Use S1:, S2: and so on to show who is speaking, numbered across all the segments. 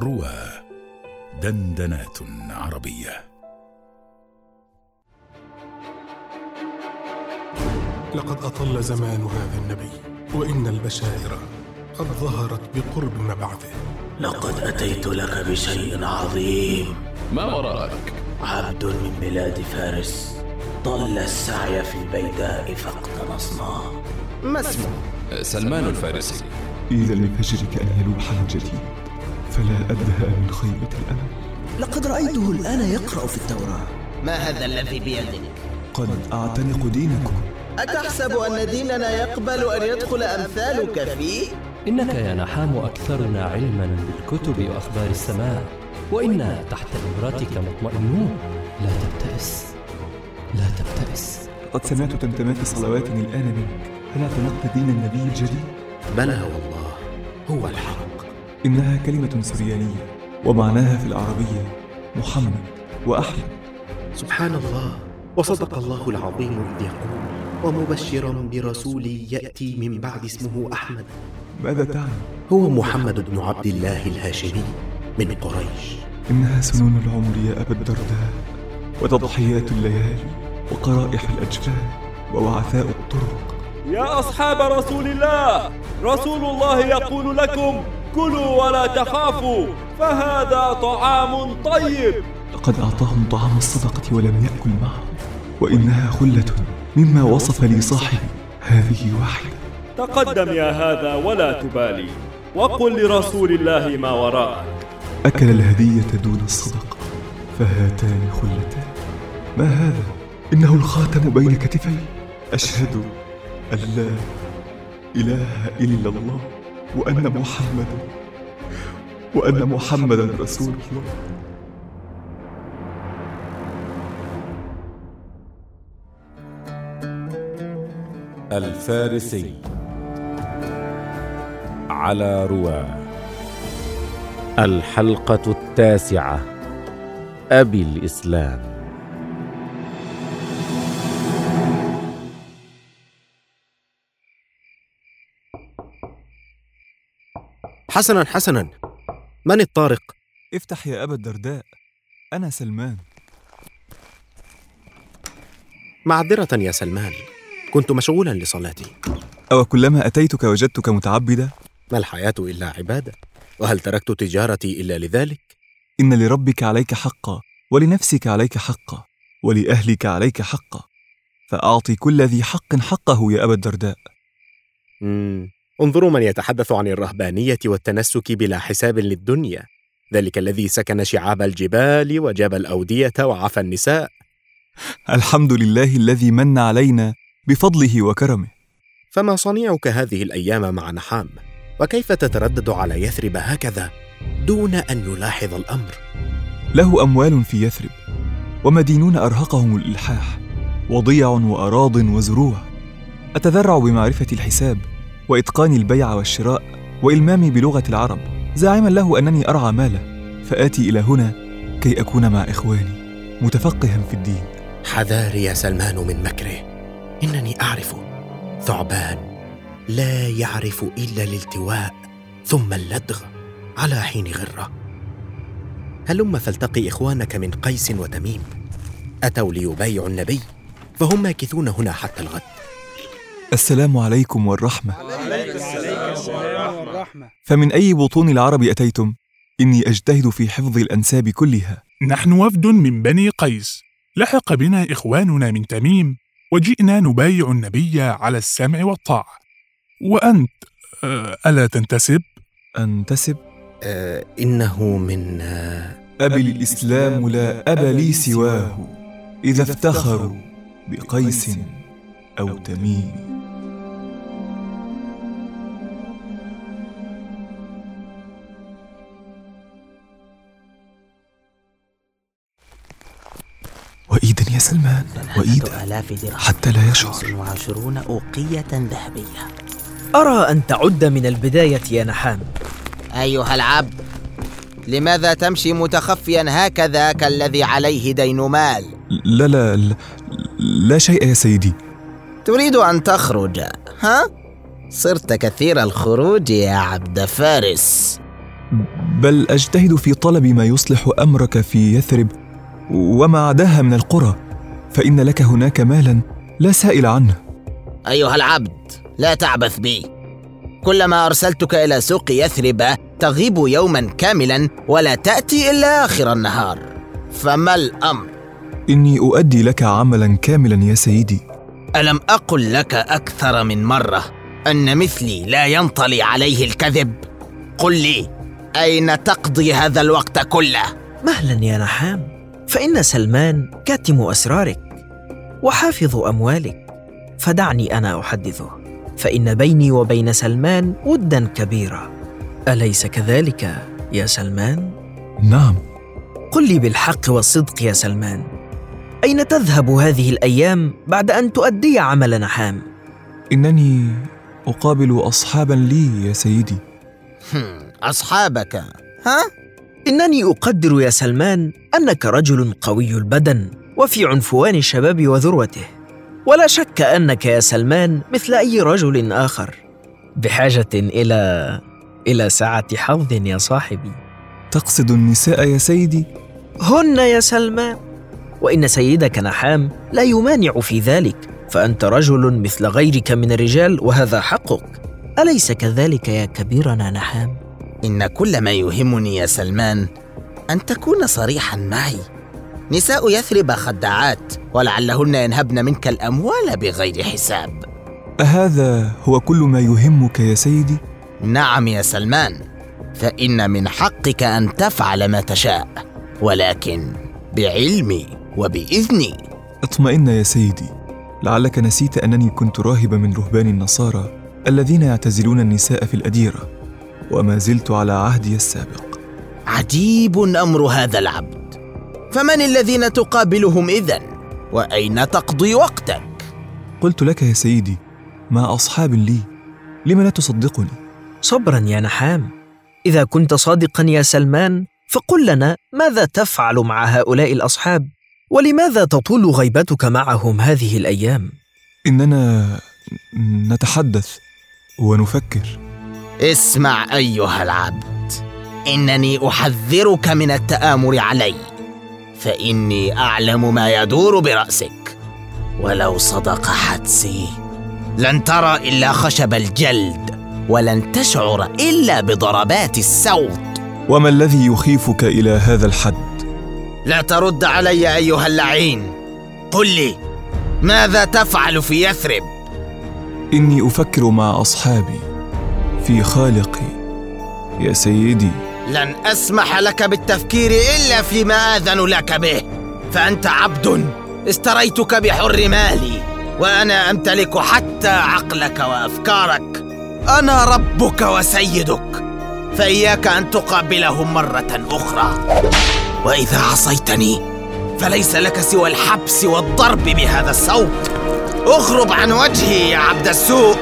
S1: روى دندنات عربية.
S2: لقد أطل زمان هذا النبي وإن البشائر قد ظهرت بقرب مبعثه.
S3: لقد أتيت لك بشيء عظيم.
S1: ما وراءك؟
S3: عبد من بلاد فارس. ضل السعي في البيداء فاقتنصناه
S4: ما اسمه؟
S1: سلمان الفارسي.
S5: إذا لفجرك أن يلوح من جديد. فلا أدهى من خيبة الأمل.
S6: لقد رأيته الآن يقرأ في التوراة.
S4: ما هذا الذي بيدك؟
S5: قد أعتنق دينكم.
S4: أتحسب أن ديننا يقبل أن يدخل أمثالك فيه؟
S7: إنك يا نحام أكثرنا علما بالكتب وأخبار السماء وإنا تحت إمرتك مطمئنون. لا تبتئس. لا تبتئس.
S5: قد سمعت تمتمات صلوات الآن منك. هل أعتنقت دين النبي الجديد؟
S3: بلى والله. هو الحق.
S5: إنها كلمة سريانية ومعناها في العربية محمد وأحمد.
S8: سبحان الله وصدق الله العظيم إذ يقول ومبشرا برسول يأتي من بعد اسمه أحمد.
S5: ماذا تعني؟
S8: هو محمد بن عبد الله الهاشمي من قريش.
S5: إنها سنون العمر يا أبا الدرداء وتضحيات الليالي وقرائح الأجفان ووعثاء الطرق.
S9: يا أصحاب رسول الله رسول الله يقول لكم كلوا ولا تخافوا فهذا طعام طيب.
S5: لقد أعطاهم طعام الصدقة ولم يأكل معهم وإنها خلة مما وصف لي صاحبي. هذه واحدة.
S9: تقدم يا هذا ولا تبالي وقل لرسول الله ما وراءك.
S5: أكل الهدية دون الصدقة فهاتان خلتان. ما هذا؟ إنه الخاتم بين كتفي أشهد أن لا إله إلا الله. وأن محمدا وأن محمدا رسول الله.
S10: الفارسي على رواه الحلقة التاسعة. أبي الإسلام.
S8: حسنا حسنا. من الطارق؟
S5: افتح يا أبا الدرداء. أنا سلمان.
S8: معذرة يا سلمان. كنت مشغولا لصلاتي.
S5: أو كلما أتيتك وجدتك متعبدا
S8: ما الحياة إلا عبادة. وهل تركت تجارتي إلا لذلك؟
S5: إن لربك عليك حقا ولنفسك عليك حقا ولأهلك عليك حقا. فأعطي كل ذي حق حقه يا أبا الدرداء.
S8: مم. انظروا من يتحدث عن الرهبانية والتنسك بلا حساب للدنيا. ذلك الذي سكن شعاب الجبال وجاب الأودية وعفى النساء.
S5: الحمد لله الذي من علينا بفضله وكرمه.
S8: فما صنيعك هذه الأيام مع نحام؟ وكيف تتردد على يثرب هكذا دون أن يلاحظ الأمر؟
S5: له أموال في يثرب ومدينون أرهقهم الإلحاح وضيع وأراض وزروع. أتذرع بمعرفة الحساب؟ وإتقان البيع والشراء وإلمامي بلغة العرب زاعما له أنني أرعى ماله فآتي إلى هنا كي أكون مع إخواني متفقها في الدين.
S8: حذاري يا سلمان من مكره. إنني أعرف ثعبان لا يعرف إلا الالتواء ثم اللدغ على حين غرة. هلم فالتقي إخوانك من قيس وتميم أتوا ليبايعوا النبي؟ فهم ماكثون هنا حتى الغد.
S5: السلام عليكم والرحمة
S11: عليك السلام والرحمة
S5: فمن أي بطون العرب أتيتم؟ إني أجتهد في حفظ الأنساب كلها
S12: نحن وفد من بني قيس لحق بنا إخواننا من تميم وجئنا نبايع النبي على السمع والطاعة وأنت أه ألا تنتسب؟
S5: أنتسب؟
S8: آه إنه من آه
S5: أبي الإسلام لا أب لي سواه إذا افتخروا بقيس أو تميم وإيدا يا سلمان وإيدا حتى لا يشعر.
S4: وعشرون أوقية ذهبية.
S6: أرى أن تعد من البداية يا نحام.
S4: أيها العبد لماذا تمشي متخفيا هكذا كالذي عليه دين مال؟
S5: لا لا لا, لا شيء يا سيدي.
S4: تريد أن تخرج ها؟ صرت كثير الخروج يا عبد فارس.
S5: بل أجتهد في طلب ما يصلح أمرك في يثرب. وما عداها من القرى فإن لك هناك مالا لا سائل عنه.
S4: أيها العبد لا تعبث بي. كلما أرسلتك إلى سوق يثرب تغيب يوما كاملا ولا تأتي إلا آخر النهار. فما الأمر؟
S5: إني أؤدي لك عملا كاملا يا سيدي.
S4: ألم أقل لك أكثر من مرة أن مثلي لا ينطلي عليه الكذب؟ قل لي أين تقضي هذا الوقت كله؟
S6: مهلا يا نحام. فإن سلمان كاتم أسرارك وحافظ أموالك فدعني أنا أحدثه. فإن بيني وبين سلمان ودا كبيرا أليس كذلك يا سلمان؟
S5: نعم.
S6: قل لي بالحق والصدق يا سلمان. أين تذهب هذه الأيام بعد أن تؤدي عمل نحام
S5: إنني أقابل اصحابا لي يا سيدي.
S4: أصحابك ها؟
S6: إنني أقدر يا سلمان أنك رجل قوي البدن وفي عنفوان الشباب وذروته. ولا شك أنك يا سلمان مثل أي رجل آخر. بحاجة إلى إلى سعه حظ يا صاحبي.
S5: تقصد النساء يا سيدي؟
S6: هن يا سلمان. وإن سيدك نحام لا يمانع في ذلك فأنت رجل مثل غيرك من الرجال وهذا حقك. أليس كذلك يا كبيرنا نحام؟
S4: إن كل ما يهمني يا سلمان أن تكون صريحا معي. نساء يثرب خداعات ولعلهن ينهبن منك الأموال بغير حساب.
S5: أهذا هو كل ما يهمك يا سيدي؟
S4: نعم يا سلمان فإن من حقك أن تفعل ما تشاء ولكن بعلمي وبإذني.
S5: أطمئن يا سيدي لعلك نسيت أنني كنت راهبا من رهبان النصارى الذين يعتزلون النساء في الأديرة. وما زلت على عهدي السابق.
S4: عجيب أمر هذا العبد. فمن الذين تقابلهم إذن؟ وأين تقضي وقتك؟
S5: قلت لك يا سيدي ما أصحاب لي لم لا تصدقني؟
S6: صبرا يا نحام. إذا كنت صادقا يا سلمان فقل لنا ماذا تفعل مع هؤلاء الأصحاب؟ ولماذا تطول غيبتك معهم هذه الأيام؟
S5: إننا نتحدث ونفكر.
S4: اسمع أيها العبد إنني أحذرك من التآمر علي فإني أعلم ما يدور برأسك. ولو صدق حدسي لن ترى إلا خشب الجلد ولن تشعر إلا بضربات السوط.
S5: وما الذي يخيفك إلى هذا الحد؟
S4: لا ترد علي أيها اللعين. قل لي ماذا تفعل في يثرب؟
S5: إني أفكر مع أصحابي. في خالقي. يا سيدي.
S4: لن أسمح لك بالتفكير إلا فيما آذن لك به. فأنت عبد. استريتك بحر مالي. وأنا أمتلك حتى عقلك وأفكارك. أنا ربك وسيدك. فإياك أن تقابلهم مرة أخرى. وإذا عصيتني فليس لك سوى الحبس والضرب بهذا الصوت. اغرب عن وجهي يا عبد السوء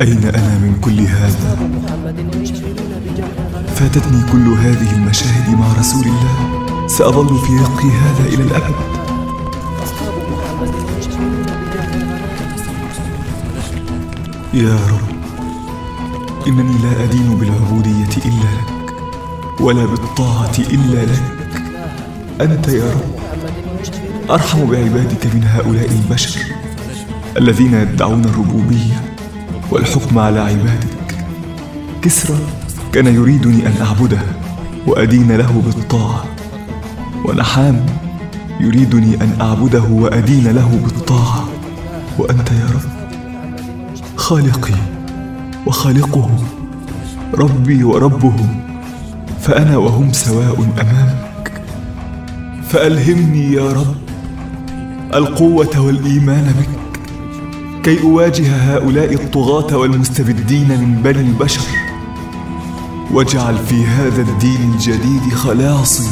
S5: أين أنا من كل هذا؟ فاتتني كل هذه المشاهد مع رسول الله. سأظل في رقي هذا إلى الأبد. يا رب إنني لا أدين بالعبودية إلا لك ولا بالطاعة إلا لك. أنت يا رب أرحم بعبادك من هؤلاء البشر الذين يدعون الربوبية. والحكم على عبادك. كسرى كان يريدني أن أعبده وأدين له بالطاعة. ونحام يريدني أن أعبده وأدين له بالطاعة. وأنت يا رب خالقي وخالقهم ربي وربهم فأنا وهم سواء أمامك. فألهمني يا رب القوة والإيمان بك. كي أواجه هؤلاء الطغاة والمستبدين من بني البشر واجعل في هذا الدين الجديد خلاصي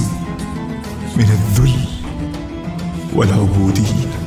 S5: من الذل والعبودية.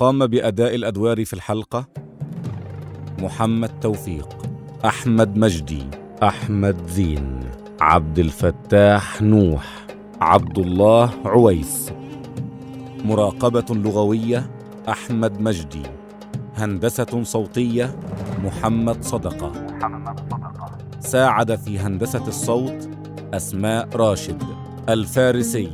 S10: قام بأداء الأدوار في الحلقة محمد توفيق أحمد مجدي أحمد زين عبد الفتاح نوح عبد الله عويس. مراقبة لغوية أحمد مجدي. هندسة صوتية محمد صدقة. ساعد في هندسة الصوت أسماء راشد. الفارسي.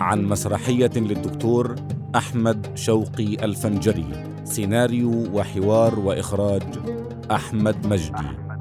S10: عن مسرحية للدكتور أحمد شوقي الفنجري. سيناريو وحوار وإخراج أحمد مجدي.